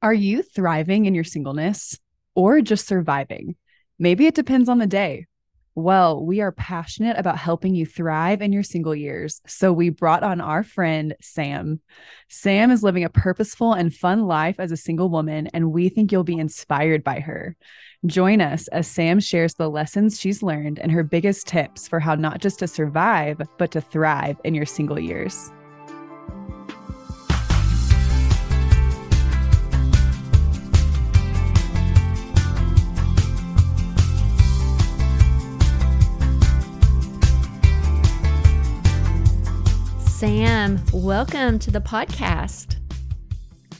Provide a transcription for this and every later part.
Are you thriving in your singleness or just surviving? Maybe it depends on the day. Well, we are passionate about helping you thrive in your single years. So we brought on our friend, Sam. Sam is living a purposeful and fun life as a single woman, and we think you'll be inspired by her. Join us as Sam shares the lessons she's learned and her biggest tips for how not just to survive, but to thrive in your single years. Sam, welcome to the podcast.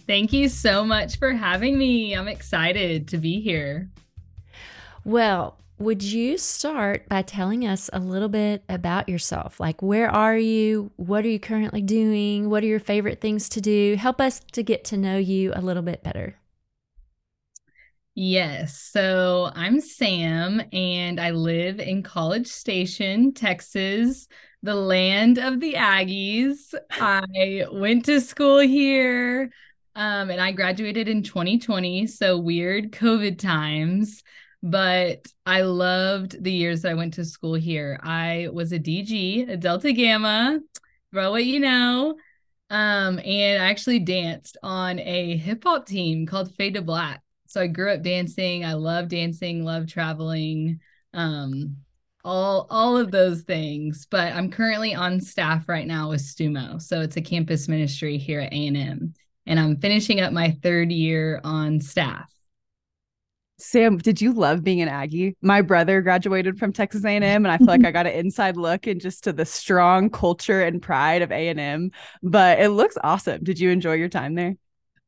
Thank you so much for having me. I'm excited to be here. Well, would you start by telling us a little bit about yourself? Like, where are you? What are you currently doing? What are your favorite things to do? Help us to get to know you a little bit better. Yes. So I'm Sam and I live in College Station, Texas the land of the Aggies. I went to school here um, and I graduated in 2020. So weird COVID times, but I loved the years that I went to school here. I was a DG, a Delta Gamma, throw what you know. Um, and I actually danced on a hip hop team called Fade to Black. So I grew up dancing. I love dancing, love traveling. Um, all all of those things but i'm currently on staff right now with StuMo so it's a campus ministry here at a&m and i'm finishing up my third year on staff sam did you love being an aggie my brother graduated from texas a&m and i feel like i got an inside look and just to the strong culture and pride of a&m but it looks awesome did you enjoy your time there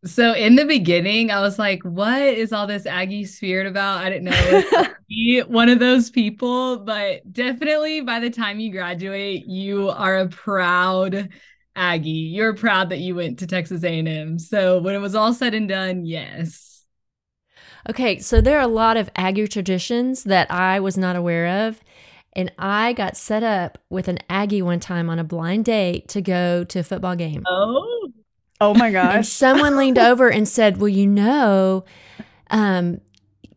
so in the beginning, I was like, what is all this Aggie spirit about? I didn't know be one of those people, but definitely by the time you graduate, you are a proud Aggie. You're proud that you went to Texas A&M. So when it was all said and done, yes. Okay, so there are a lot of Aggie traditions that I was not aware of. And I got set up with an Aggie one time on a blind date to go to a football game. Oh, Oh my gosh. and someone leaned over and said, Well, you know, um,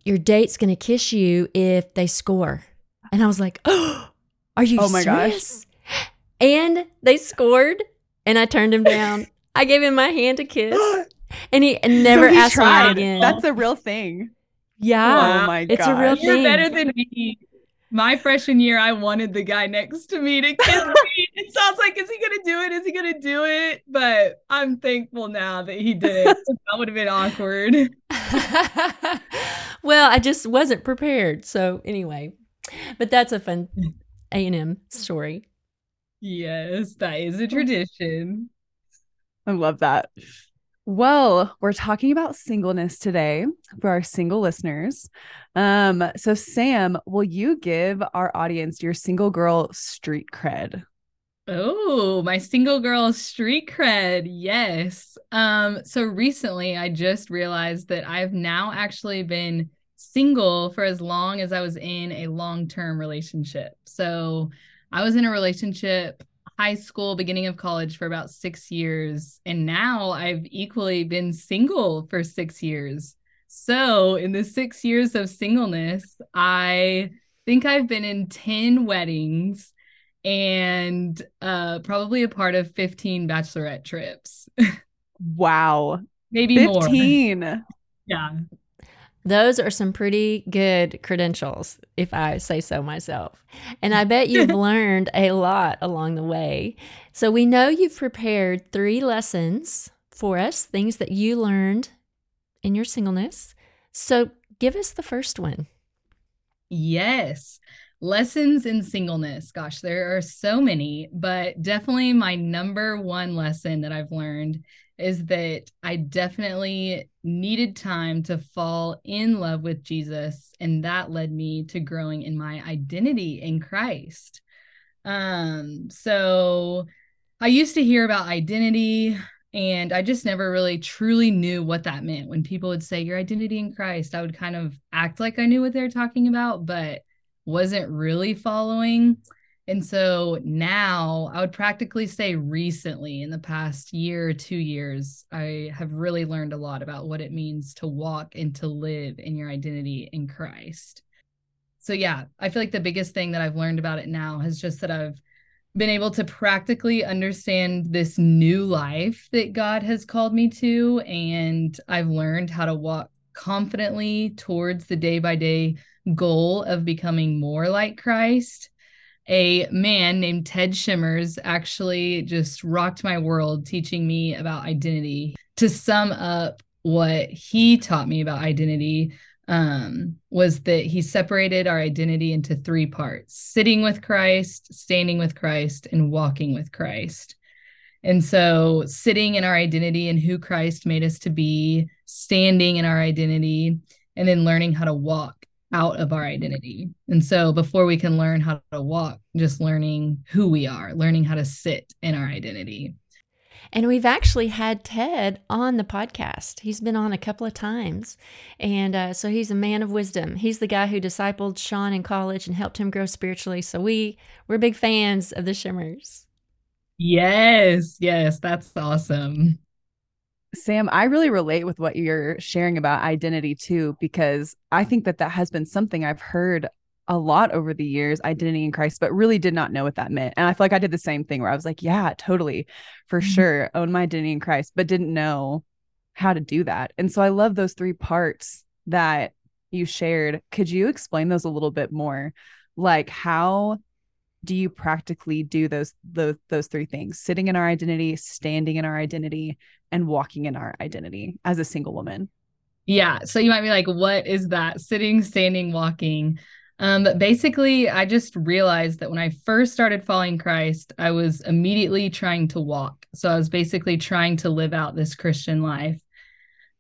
your date's going to kiss you if they score. And I was like, Oh, are you oh my serious? gosh. And they scored, and I turned him down. I gave him my hand to kiss, and he never so he asked tried. me again. That's a real thing. Yeah. Oh my god. It's a real thing. You're better than me my freshman year, I wanted the guy next to me to kiss me. it sounds like, is he gonna do it? Is he gonna do it? But I'm thankful now that he did it. that would have been awkward. well, I just wasn't prepared. So anyway, but that's a fun A and M story. Yes, that is a oh. tradition. I love that. Well, we're talking about singleness today for our single listeners. Um, so Sam, will you give our audience your single girl street cred? Oh, my single girl street cred. Yes. Um, so recently I just realized that I've now actually been single for as long as I was in a long-term relationship. So I was in a relationship high school, beginning of college for about six years. And now I've equally been single for six years. So, in the six years of singleness, I think I've been in 10 weddings and uh, probably a part of 15 bachelorette trips. wow. Maybe 15. more. Yeah. Those are some pretty good credentials, if I say so myself. And I bet you've learned a lot along the way. So we know you've prepared three lessons for us, things that you learned in your singleness. So give us the first one. Yes. Lessons in singleness. Gosh, there are so many, but definitely my number one lesson that I've learned is that I definitely needed time to fall in love with Jesus. And that led me to growing in my identity in Christ. Um, so I used to hear about identity and I just never really truly knew what that meant. When people would say your identity in Christ, I would kind of act like I knew what they were talking about, but wasn't really following. And so now I would practically say recently in the past year or two years, I have really learned a lot about what it means to walk and to live in your identity in Christ. So, yeah, I feel like the biggest thing that I've learned about it now is just that I've been able to practically understand this new life that God has called me to. And I've learned how to walk confidently towards the day by day goal of becoming more like Christ a man named Ted Shimmers actually just rocked my world teaching me about identity. To sum up what he taught me about identity um, was that he separated our identity into three parts sitting with Christ, standing with Christ, and walking with Christ. And so, sitting in our identity and who Christ made us to be, standing in our identity, and then learning how to walk out of our identity. And so before we can learn how to walk, just learning who we are, learning how to sit in our identity. And we've actually had Ted on the podcast. He's been on a couple of times. And uh, so he's a man of wisdom. He's the guy who discipled Sean in college and helped him grow spiritually. So we, we're big fans of the Shimmers. Yes, yes, that's awesome. Sam, I really relate with what you're sharing about identity too, because I think that that has been something I've heard a lot over the years identity in Christ, but really did not know what that meant. And I feel like I did the same thing where I was like, yeah, totally, for mm-hmm. sure, own my identity in Christ, but didn't know how to do that. And so I love those three parts that you shared. Could you explain those a little bit more? Like, how do you practically do those those those three things sitting in our identity standing in our identity and walking in our identity as a single woman. Yeah so you might be like what is that? Sitting standing walking. Um, but basically i just realized that when i first started following christ i was immediately trying to walk. So i was basically trying to live out this christian life.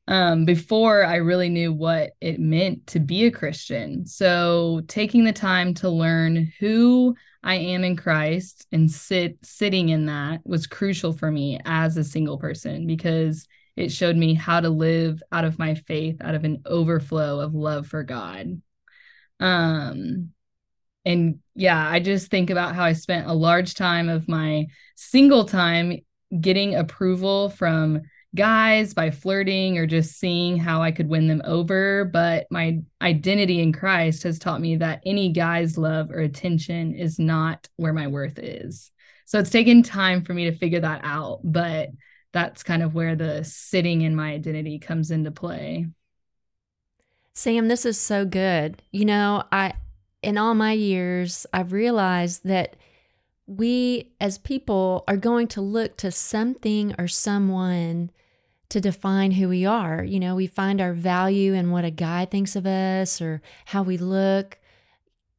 Um, before I really knew what it meant to be a Christian. So taking the time to learn who I am in Christ and sit sitting in that was crucial for me as a single person because it showed me how to live out of my faith out of an overflow of love for God. Um and yeah, I just think about how I spent a large time of my single time getting approval from guys by flirting or just seeing how I could win them over. But my identity in Christ has taught me that any guy's love or attention is not where my worth is. So it's taken time for me to figure that out. But that's kind of where the sitting in my identity comes into play. Sam, this is so good. You know, I, in all my years, I've realized that we as people are going to look to something or someone to define who we are. You know, we find our value in what a guy thinks of us or how we look,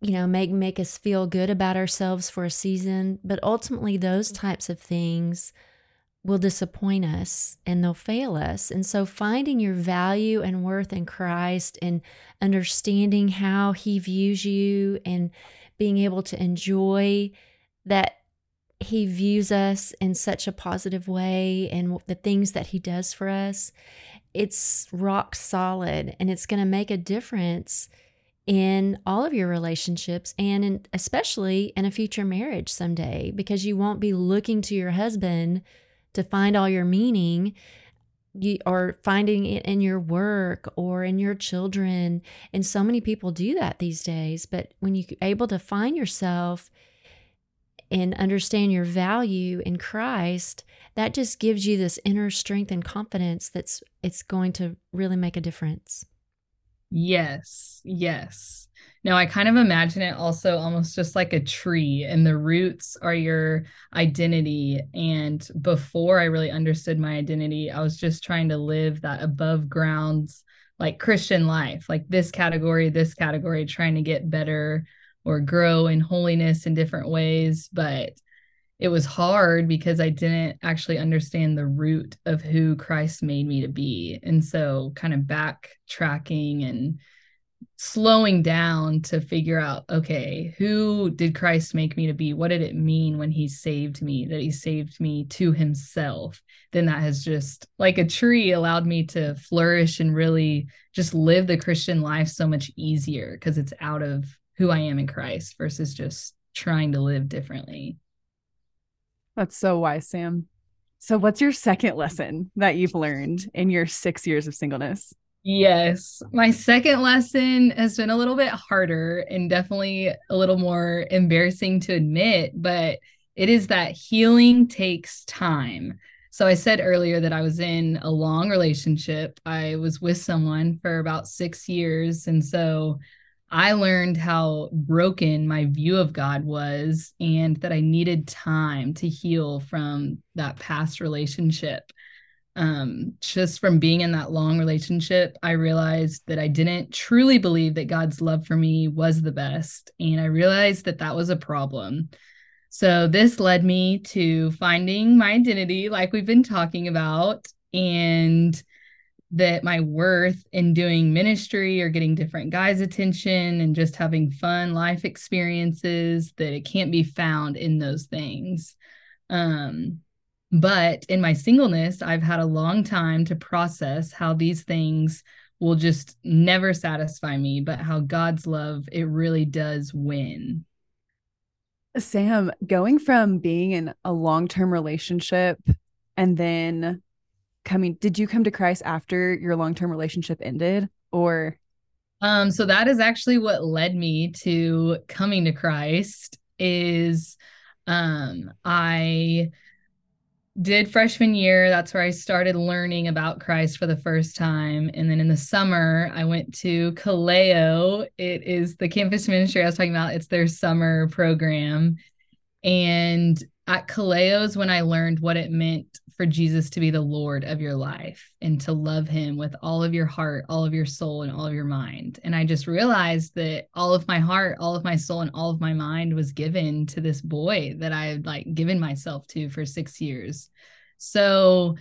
you know, make make us feel good about ourselves for a season, but ultimately those types of things will disappoint us and they'll fail us. And so finding your value and worth in Christ and understanding how he views you and being able to enjoy that he views us in such a positive way and the things that he does for us, it's rock solid and it's going to make a difference in all of your relationships and in, especially in a future marriage someday because you won't be looking to your husband to find all your meaning you, or finding it in your work or in your children and so many people do that these days but when you're able to find yourself and understand your value in Christ, that just gives you this inner strength and confidence that's it's going to really make a difference. Yes. Yes. Now I kind of imagine it also almost just like a tree and the roots are your identity and before I really understood my identity, I was just trying to live that above ground like Christian life, like this category, this category trying to get better or grow in holiness in different ways but it was hard because I didn't actually understand the root of who Christ made me to be. And so, kind of backtracking and slowing down to figure out okay, who did Christ make me to be? What did it mean when he saved me, that he saved me to himself? Then that has just, like a tree, allowed me to flourish and really just live the Christian life so much easier because it's out of who I am in Christ versus just trying to live differently. That's so wise, Sam. So, what's your second lesson that you've learned in your six years of singleness? Yes. My second lesson has been a little bit harder and definitely a little more embarrassing to admit, but it is that healing takes time. So I said earlier that I was in a long relationship. I was with someone for about 6 years and so I learned how broken my view of God was and that I needed time to heal from that past relationship um, just from being in that long relationship, I realized that I didn't truly believe that God's love for me was the best. And I realized that that was a problem. So this led me to finding my identity, like we've been talking about, and that my worth in doing ministry or getting different guys' attention and just having fun life experiences, that it can't be found in those things. Um, but in my singleness, I've had a long time to process how these things will just never satisfy me, but how God's love, it really does win. Sam, going from being in a long term relationship and then coming, did you come to Christ after your long term relationship ended or? Um, so that is actually what led me to coming to Christ is um I did freshman year. That's where I started learning about Christ for the first time. And then in the summer, I went to Kaleo. It is the campus ministry I was talking about, it's their summer program. And at Kaleo is when I learned what it meant for Jesus to be the Lord of your life and to love him with all of your heart, all of your soul, and all of your mind. And I just realized that all of my heart, all of my soul, and all of my mind was given to this boy that I had like given myself to for six years. So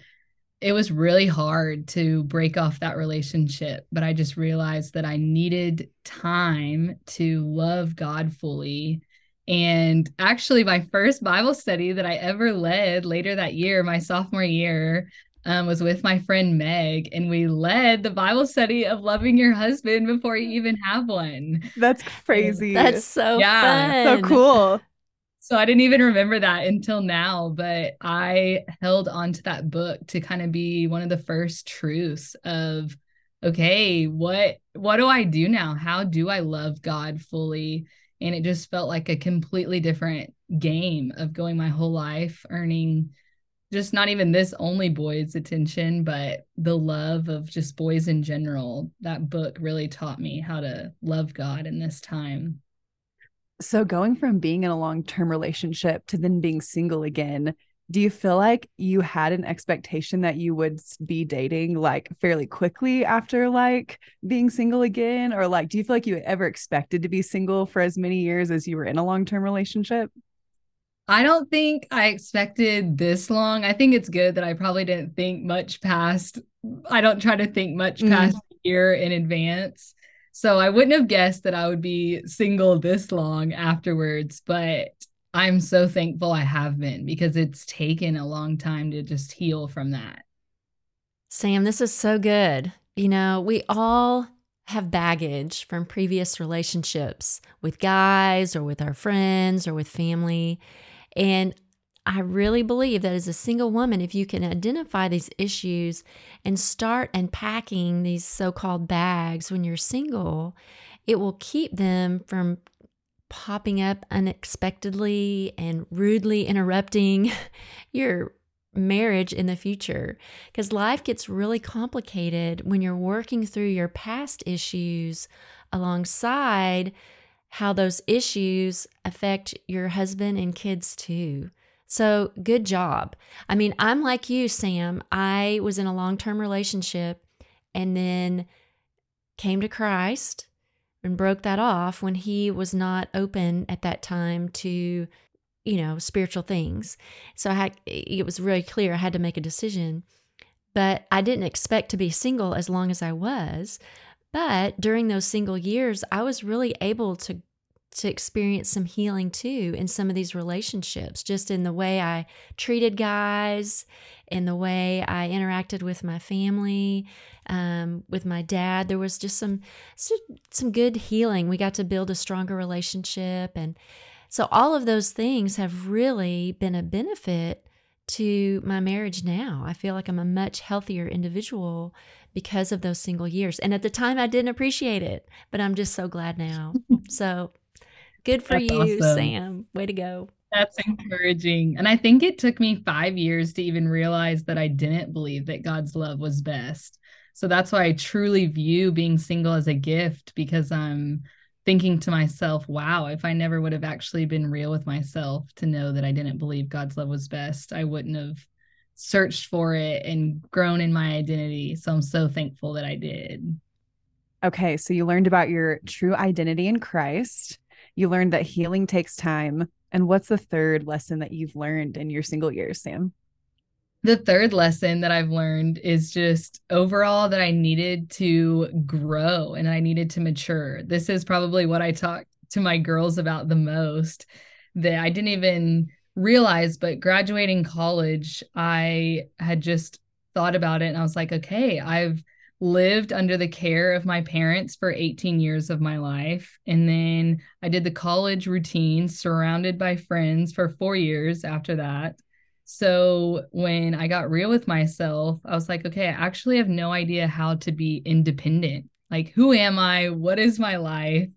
it was really hard to break off that relationship, but I just realized that I needed time to love God fully and actually, my first Bible study that I ever led later that year, my sophomore year, um, was with my friend Meg, and we led the Bible study of loving your husband before you even have one. That's crazy. That's so yeah, fun. so cool. So I didn't even remember that until now, but I held on to that book to kind of be one of the first truths of okay, what what do I do now? How do I love God fully? And it just felt like a completely different game of going my whole life earning just not even this only boy's attention but the love of just boys in general. That book really taught me how to love god in this time. So going from being in a long-term relationship to then being single again do you feel like you had an expectation that you would be dating like fairly quickly after like being single again or like do you feel like you ever expected to be single for as many years as you were in a long-term relationship I don't think I expected this long. I think it's good that I probably didn't think much past I don't try to think much mm-hmm. past mm-hmm. year in advance. So I wouldn't have guessed that I would be single this long afterwards, but I'm so thankful I have been because it's taken a long time to just heal from that. Sam, this is so good. You know, we all have baggage from previous relationships with guys or with our friends or with family. And I really believe that as a single woman, if you can identify these issues and start unpacking these so called bags when you're single, it will keep them from popping up unexpectedly and rudely interrupting your marriage in the future. Because life gets really complicated when you're working through your past issues alongside how those issues affect your husband and kids too. So, good job. I mean, I'm like you, Sam. I was in a long term relationship and then came to Christ and broke that off when he was not open at that time to you know spiritual things. So i had it was really clear i had to make a decision. But i didn't expect to be single as long as i was. But during those single years i was really able to to experience some healing too in some of these relationships, just in the way I treated guys, in the way I interacted with my family, um, with my dad. There was just some, some some good healing. We got to build a stronger relationship, and So, all of those things have really been a benefit to my marriage now. I feel like I'm a much healthier individual because of those single years. And at the time, I didn't appreciate it, but I'm just so glad now. so, good for That's you, awesome. Sam. Way to go. That's encouraging. And I think it took me five years to even realize that I didn't believe that God's love was best. So that's why I truly view being single as a gift because I'm thinking to myself, wow, if I never would have actually been real with myself to know that I didn't believe God's love was best, I wouldn't have searched for it and grown in my identity. So I'm so thankful that I did. Okay. So you learned about your true identity in Christ. You learned that healing takes time. And what's the third lesson that you've learned in your single years, Sam? The third lesson that I've learned is just overall that I needed to grow and I needed to mature. This is probably what I talk to my girls about the most that I didn't even realize, but graduating college, I had just thought about it and I was like, okay, I've lived under the care of my parents for 18 years of my life. And then I did the college routine surrounded by friends for four years after that. So when I got real with myself, I was like, okay, I actually have no idea how to be independent. Like, who am I? What is my life?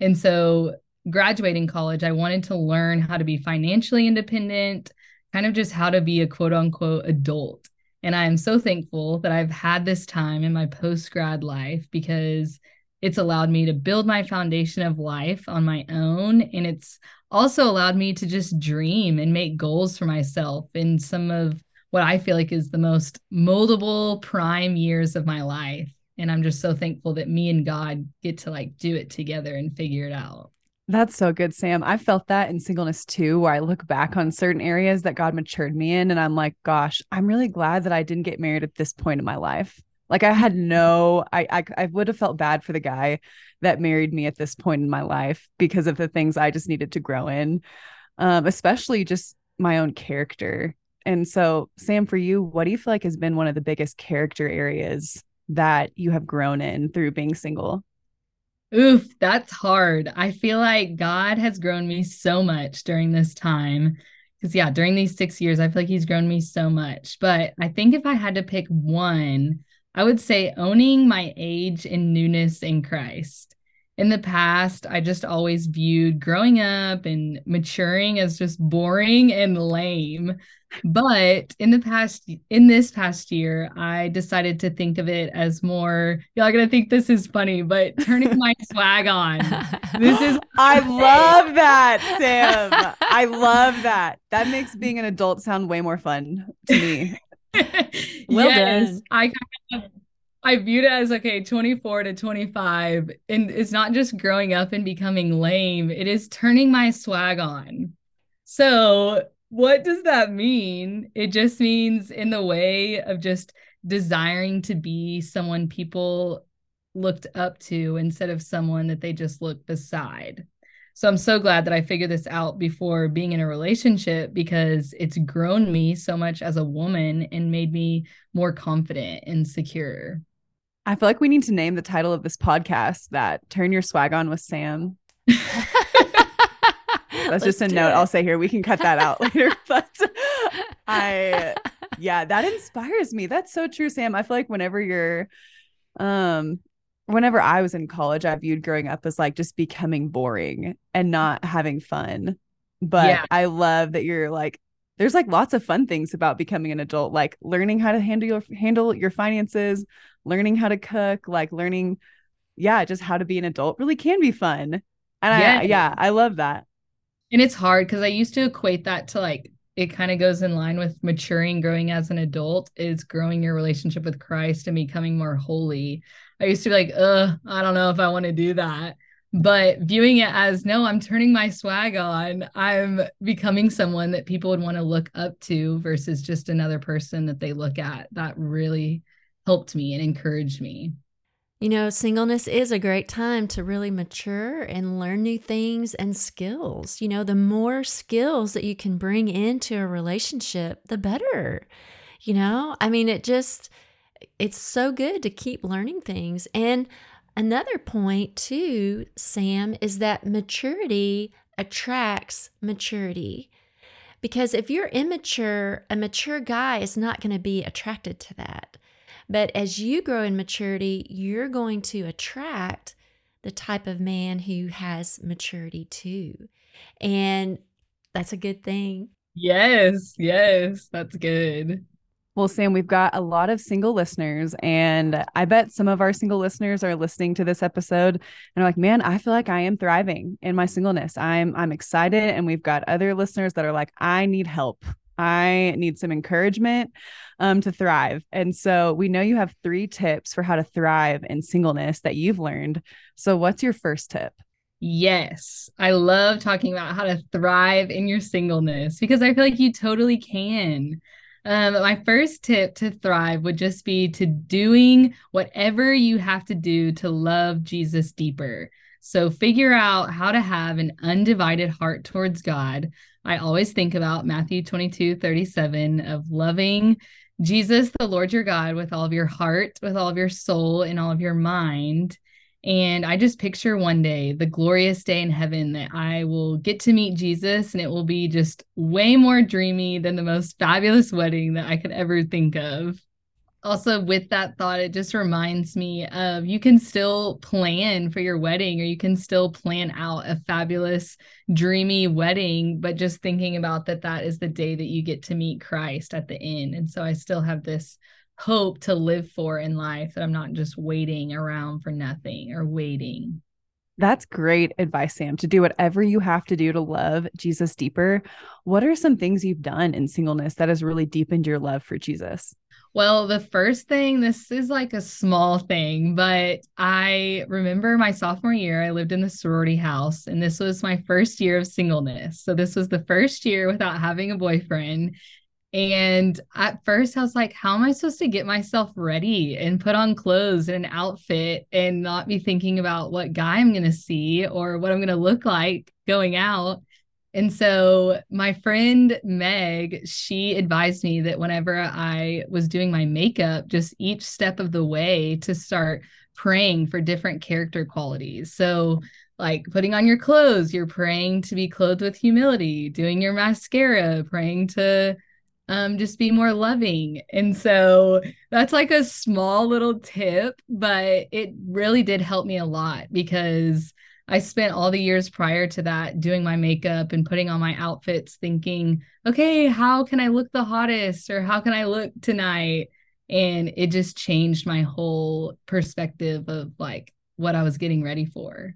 And so, graduating college, I wanted to learn how to be financially independent, kind of just how to be a quote unquote adult. And I am so thankful that I've had this time in my post grad life because it's allowed me to build my foundation of life on my own. And it's also allowed me to just dream and make goals for myself in some of what I feel like is the most moldable prime years of my life. And I'm just so thankful that me and God get to like do it together and figure it out. That's so good, Sam. I felt that in singleness too, where I look back on certain areas that God matured me in, and I'm like, gosh, I'm really glad that I didn't get married at this point in my life. Like I had no, I, I, I would have felt bad for the guy that married me at this point in my life because of the things I just needed to grow in, um, especially just my own character. And so, Sam, for you, what do you feel like has been one of the biggest character areas that you have grown in through being single? Oof, that's hard. I feel like God has grown me so much during this time. Because, yeah, during these six years, I feel like He's grown me so much. But I think if I had to pick one, I would say owning my age and newness in Christ. In the past, I just always viewed growing up and maturing as just boring and lame. But in the past, in this past year, I decided to think of it as more, y'all are gonna think this is funny, but turning my swag on. This is I love that, Sam. I love that. That makes being an adult sound way more fun to me. well yes, done. I kind of I viewed it as okay, 24 to 25. And it's not just growing up and becoming lame, it is turning my swag on. So, what does that mean? It just means in the way of just desiring to be someone people looked up to instead of someone that they just looked beside. So I'm so glad that I figured this out before being in a relationship because it's grown me so much as a woman and made me more confident and secure. I feel like we need to name the title of this podcast that Turn Your Swag On with Sam. That's just a note it. I'll say here. We can cut that out later. But I yeah, that inspires me. That's so true, Sam. I feel like whenever you're um whenever I was in college, I viewed growing up as like just becoming boring and not having fun. But yeah. I love that you're like, there's like lots of fun things about becoming an adult, like learning how to handle your handle your finances, learning how to cook, like learning, yeah, just how to be an adult really can be fun. And yeah. I yeah, I love that. And it's hard because I used to equate that to like it kind of goes in line with maturing, growing as an adult, is growing your relationship with Christ and becoming more holy. I used to be like, uh, I don't know if I want to do that. But viewing it as no, I'm turning my swag on. I'm becoming someone that people would want to look up to versus just another person that they look at. That really helped me and encouraged me. You know, singleness is a great time to really mature and learn new things and skills. You know, the more skills that you can bring into a relationship, the better. You know, I mean, it just, it's so good to keep learning things. And another point, too, Sam, is that maturity attracts maturity. Because if you're immature, a mature guy is not going to be attracted to that. But as you grow in maturity, you're going to attract the type of man who has maturity too. And that's a good thing. Yes, yes, that's good. Well, Sam, we've got a lot of single listeners, and I bet some of our single listeners are listening to this episode and are like, "Man, I feel like I am thriving in my singleness. I'm I'm excited." And we've got other listeners that are like, "I need help. I need some encouragement um, to thrive." And so we know you have three tips for how to thrive in singleness that you've learned. So, what's your first tip? Yes, I love talking about how to thrive in your singleness because I feel like you totally can. Um, my first tip to thrive would just be to doing whatever you have to do to love Jesus deeper. So figure out how to have an undivided heart towards God. I always think about Matthew 22, 37 of loving Jesus, the Lord your God, with all of your heart, with all of your soul, and all of your mind. And I just picture one day, the glorious day in heaven, that I will get to meet Jesus and it will be just way more dreamy than the most fabulous wedding that I could ever think of. Also, with that thought, it just reminds me of you can still plan for your wedding or you can still plan out a fabulous, dreamy wedding, but just thinking about that, that is the day that you get to meet Christ at the end. And so I still have this hope to live for in life that I'm not just waiting around for nothing or waiting. That's great advice, Sam, to do whatever you have to do to love Jesus deeper. What are some things you've done in singleness that has really deepened your love for Jesus? Well, the first thing, this is like a small thing, but I remember my sophomore year, I lived in the sorority house, and this was my first year of singleness. So, this was the first year without having a boyfriend. And at first, I was like, how am I supposed to get myself ready and put on clothes and an outfit and not be thinking about what guy I'm going to see or what I'm going to look like going out? And so, my friend Meg, she advised me that whenever I was doing my makeup, just each step of the way to start praying for different character qualities. So, like putting on your clothes, you're praying to be clothed with humility, doing your mascara, praying to um, just be more loving. And so that's like a small little tip, but it really did help me a lot because I spent all the years prior to that doing my makeup and putting on my outfits thinking, okay, how can I look the hottest or how can I look tonight? And it just changed my whole perspective of like what I was getting ready for.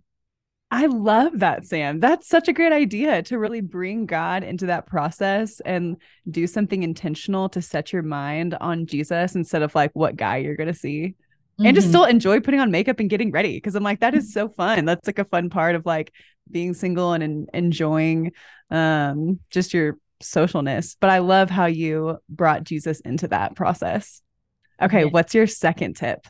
I love that, Sam. That's such a great idea to really bring God into that process and do something intentional to set your mind on Jesus instead of like what guy you're going to see. Mm-hmm. And just still enjoy putting on makeup and getting ready. Cause I'm like, that is so fun. That's like a fun part of like being single and, and enjoying um, just your socialness. But I love how you brought Jesus into that process. Okay. Yeah. What's your second tip?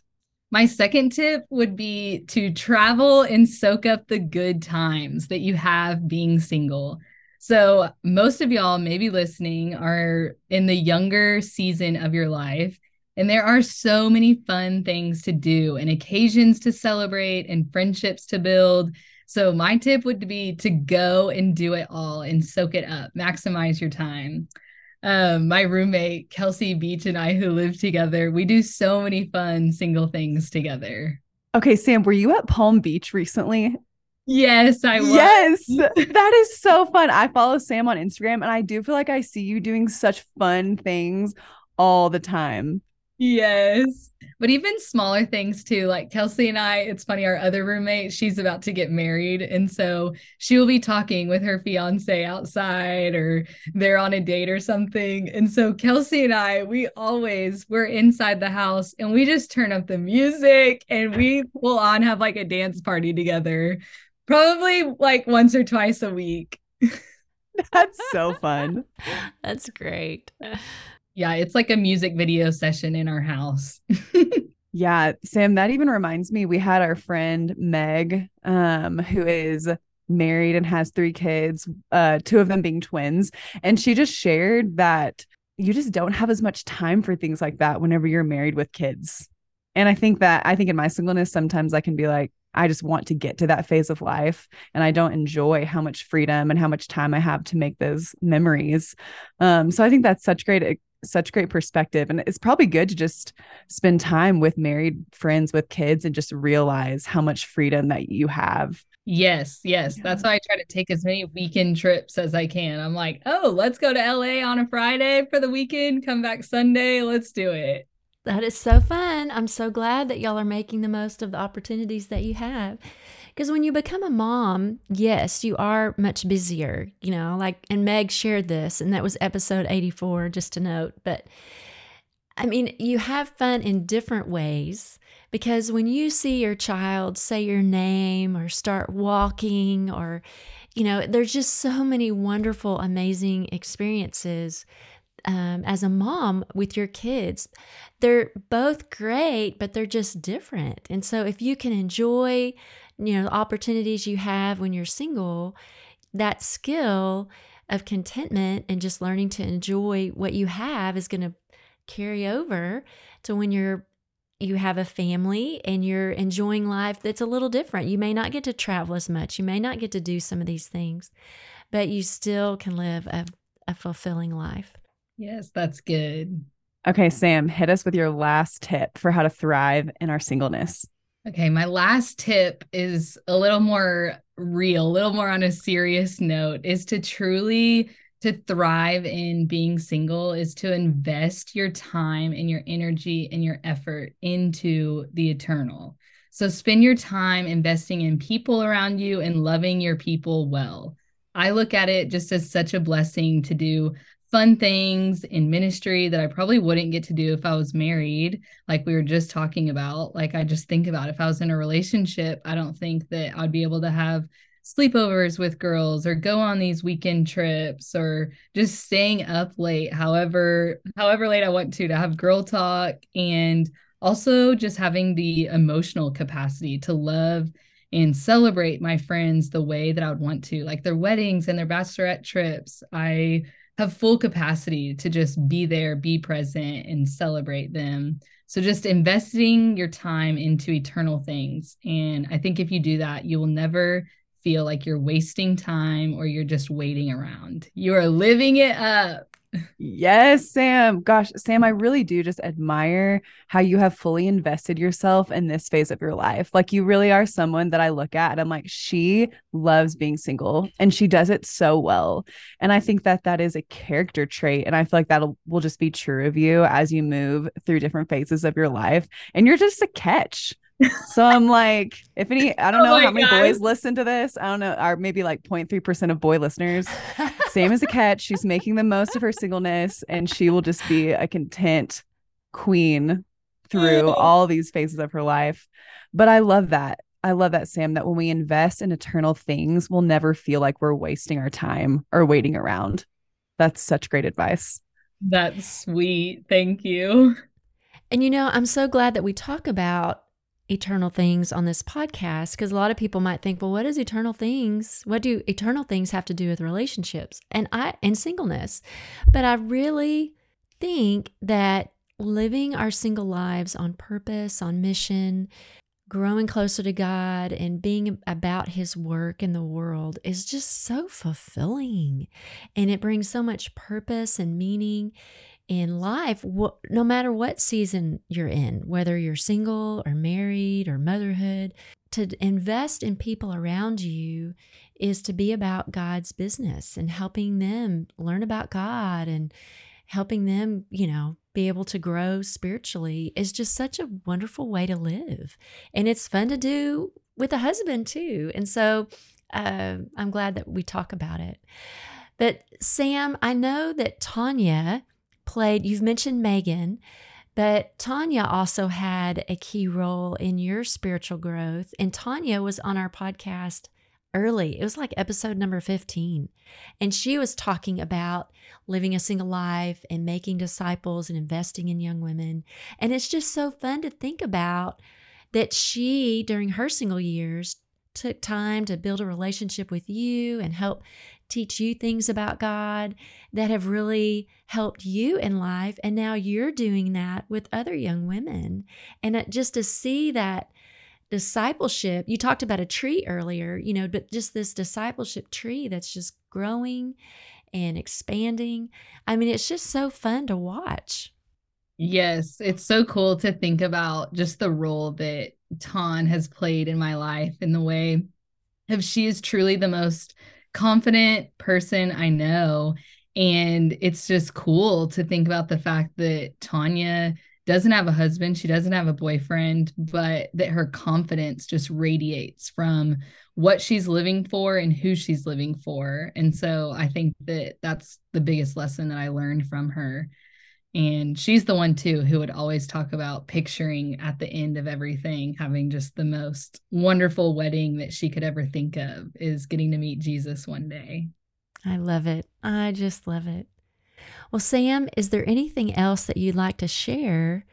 My second tip would be to travel and soak up the good times that you have being single. So, most of y'all maybe listening are in the younger season of your life, and there are so many fun things to do and occasions to celebrate and friendships to build. So, my tip would be to go and do it all and soak it up, maximize your time um, my roommate Kelsey Beach and I, who live together, we do so many fun single things together. Okay, Sam, were you at Palm Beach recently? Yes, I was. Yes, that is so fun. I follow Sam on Instagram and I do feel like I see you doing such fun things all the time. Yes. But even smaller things too, like Kelsey and I, it's funny, our other roommate, she's about to get married. And so she will be talking with her fiance outside or they're on a date or something. And so Kelsey and I, we always, we're inside the house and we just turn up the music and we will on have like a dance party together, probably like once or twice a week. That's so fun. That's great. Yeah, it's like a music video session in our house. yeah, Sam, that even reminds me we had our friend Meg um who is married and has three kids, uh two of them being twins, and she just shared that you just don't have as much time for things like that whenever you're married with kids. And I think that I think in my singleness sometimes I can be like I just want to get to that phase of life and I don't enjoy how much freedom and how much time I have to make those memories. Um, so I think that's such great such great perspective and it's probably good to just spend time with married friends with kids and just realize how much freedom that you have Yes, yes. Yeah. That's why I try to take as many weekend trips as I can. I'm like, oh, let's go to LA on a Friday for the weekend, come back Sunday. Let's do it. That is so fun. I'm so glad that y'all are making the most of the opportunities that you have. Because when you become a mom, yes, you are much busier, you know, like, and Meg shared this, and that was episode 84, just to note. But I mean, you have fun in different ways because when you see your child say your name or start walking, or, you know, there's just so many wonderful, amazing experiences um, as a mom with your kids. They're both great, but they're just different. And so if you can enjoy, you know, the opportunities you have when you're single, that skill of contentment and just learning to enjoy what you have is going to carry over to when you're you have a family and you're enjoying life that's a little different. You may not get to travel as much. You may not get to do some of these things, but you still can live a, a fulfilling life. Yes, that's good. Okay, Sam, hit us with your last tip for how to thrive in our singleness. Okay, my last tip is a little more real, a little more on a serious note is to truly to thrive in being single is to invest your time and your energy and your effort into the eternal. So spend your time investing in people around you and loving your people well. I look at it just as such a blessing to do fun things in ministry that I probably wouldn't get to do if I was married, like we were just talking about. Like, I just think about if I was in a relationship, I don't think that I'd be able to have sleepovers with girls or go on these weekend trips or just staying up late however however late I want to to have girl talk and also just having the emotional capacity to love and celebrate my friends the way that I would want to like their weddings and their bachelorette trips I have full capacity to just be there be present and celebrate them so just investing your time into eternal things and I think if you do that you will never feel like you're wasting time or you're just waiting around. You are living it up. Yes, Sam. Gosh, Sam, I really do just admire how you have fully invested yourself in this phase of your life. Like, you really are someone that I look at and I'm like, she loves being single and she does it so well. And I think that that is a character trait. And I feel like that will just be true of you as you move through different phases of your life. And you're just a catch so I'm like, if any, I don't oh know how many boys listen to this. I don't know, or maybe like 0.3% of boy listeners. Sam is a catch. She's making the most of her singleness and she will just be a content queen through all these phases of her life. But I love that. I love that, Sam, that when we invest in eternal things, we'll never feel like we're wasting our time or waiting around. That's such great advice. That's sweet. Thank you. And you know, I'm so glad that we talk about eternal things on this podcast because a lot of people might think, well, what is eternal things? What do eternal things have to do with relationships and I and singleness? But I really think that living our single lives on purpose, on mission, growing closer to God and being about his work in the world is just so fulfilling and it brings so much purpose and meaning in life, no matter what season you're in, whether you're single or married or motherhood, to invest in people around you is to be about God's business and helping them learn about God and helping them, you know, be able to grow spiritually is just such a wonderful way to live. And it's fun to do with a husband too. And so uh, I'm glad that we talk about it. But Sam, I know that Tanya played, you've mentioned Megan, but Tanya also had a key role in your spiritual growth. And Tanya was on our podcast early. It was like episode number 15. And she was talking about living a single life and making disciples and investing in young women. And it's just so fun to think about that she, during her single years, took time to build a relationship with you and help teach you things about God that have really helped you in life. And now you're doing that with other young women. And uh, just to see that discipleship, you talked about a tree earlier, you know, but just this discipleship tree that's just growing and expanding. I mean, it's just so fun to watch. Yes, it's so cool to think about just the role that Ton has played in my life in the way of she is truly the most confident person I know. And it's just cool to think about the fact that Tanya doesn't have a husband, she doesn't have a boyfriend, but that her confidence just radiates from what she's living for and who she's living for. And so I think that that's the biggest lesson that I learned from her. And she's the one too who would always talk about picturing at the end of everything, having just the most wonderful wedding that she could ever think of is getting to meet Jesus one day. I love it. I just love it. Well, Sam, is there anything else that you'd like to share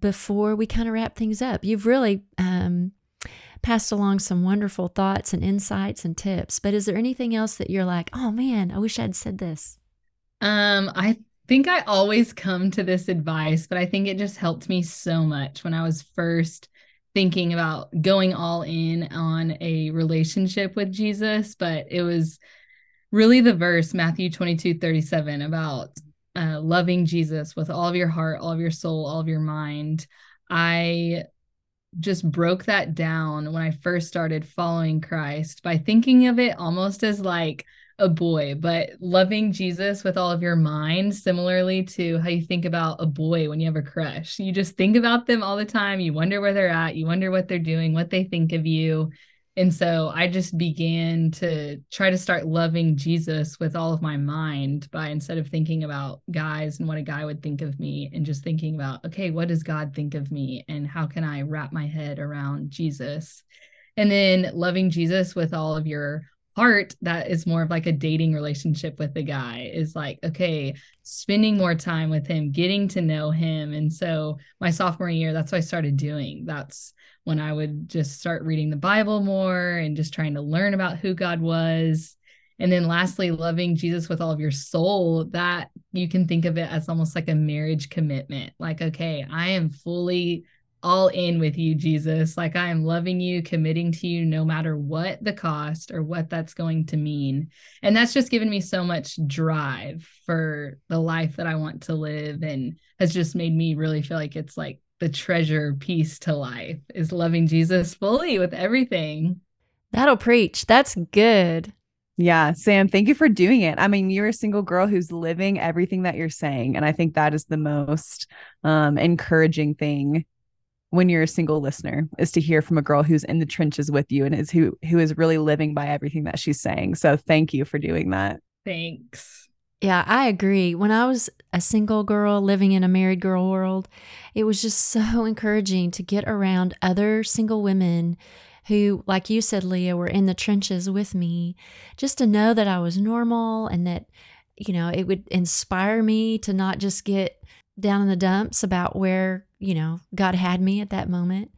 before we kind of wrap things up? You've really um, passed along some wonderful thoughts and insights and tips, but is there anything else that you're like, oh man, I wish I'd said this? Um, I think I always come to this advice, but I think it just helped me so much when I was first thinking about going all in on a relationship with Jesus, but it was really the verse Matthew 22 37 about uh, loving Jesus with all of your heart, all of your soul, all of your mind. I just broke that down when I first started following Christ by thinking of it almost as like a boy, but loving Jesus with all of your mind, similarly to how you think about a boy when you have a crush. You just think about them all the time. You wonder where they're at. You wonder what they're doing, what they think of you. And so I just began to try to start loving Jesus with all of my mind by instead of thinking about guys and what a guy would think of me and just thinking about, okay, what does God think of me and how can I wrap my head around Jesus? And then loving Jesus with all of your heart that is more of like a dating relationship with the guy is like okay spending more time with him getting to know him and so my sophomore year that's what i started doing that's when I would just start reading the Bible more and just trying to learn about who God was. And then lastly, loving Jesus with all of your soul, that you can think of it as almost like a marriage commitment. Like, okay, I am fully all in with you, Jesus. Like, I am loving you, committing to you no matter what the cost or what that's going to mean. And that's just given me so much drive for the life that I want to live and has just made me really feel like it's like the treasure piece to life is loving Jesus fully with everything. That'll preach. That's good. Yeah, Sam, thank you for doing it. I mean, you're a single girl who's living everything that you're saying. And I think that is the most um, encouraging thing when you're a single listener is to hear from a girl who's in the trenches with you and is who who is really living by everything that she's saying. So thank you for doing that. Thanks. Yeah, I agree. When I was a single girl living in a married girl world, it was just so encouraging to get around other single women who, like you said, Leah, were in the trenches with me, just to know that I was normal and that, you know, it would inspire me to not just get down in the dumps about where, you know, God had me at that moment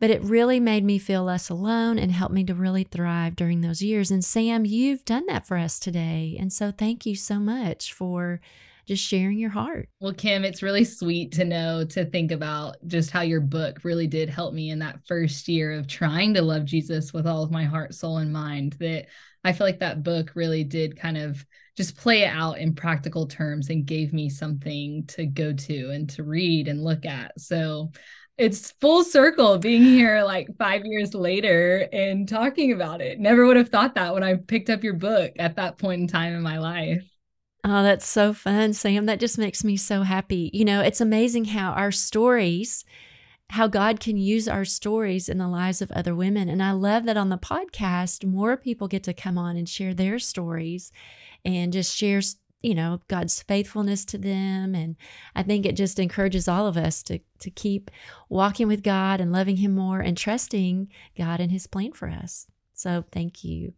but it really made me feel less alone and helped me to really thrive during those years. And Sam, you've done that for us today. And so thank you so much for just sharing your heart. Well, Kim, it's really sweet to know to think about just how your book really did help me in that first year of trying to love Jesus with all of my heart, soul, and mind. That I feel like that book really did kind of just play it out in practical terms and gave me something to go to and to read and look at. So it's full circle being here like five years later and talking about it. Never would have thought that when I picked up your book at that point in time in my life. Oh, that's so fun, Sam. That just makes me so happy. You know, it's amazing how our stories, how God can use our stories in the lives of other women. And I love that on the podcast, more people get to come on and share their stories and just share you know god's faithfulness to them. And i think it just encourages all of us to to keep walking with god and loving him more and trusting god and his plan for us. So thank you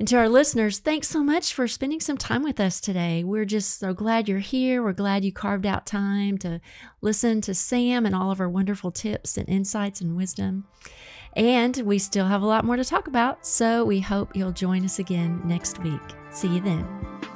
and to our listeners thanks so much for spending some time with us today. We're just so glad you're here. We're glad you carved out time to listen to sam and all of our wonderful tips and insights and wisdom. And we still have a lot more to talk about so we hope you'll join us again next week. See you then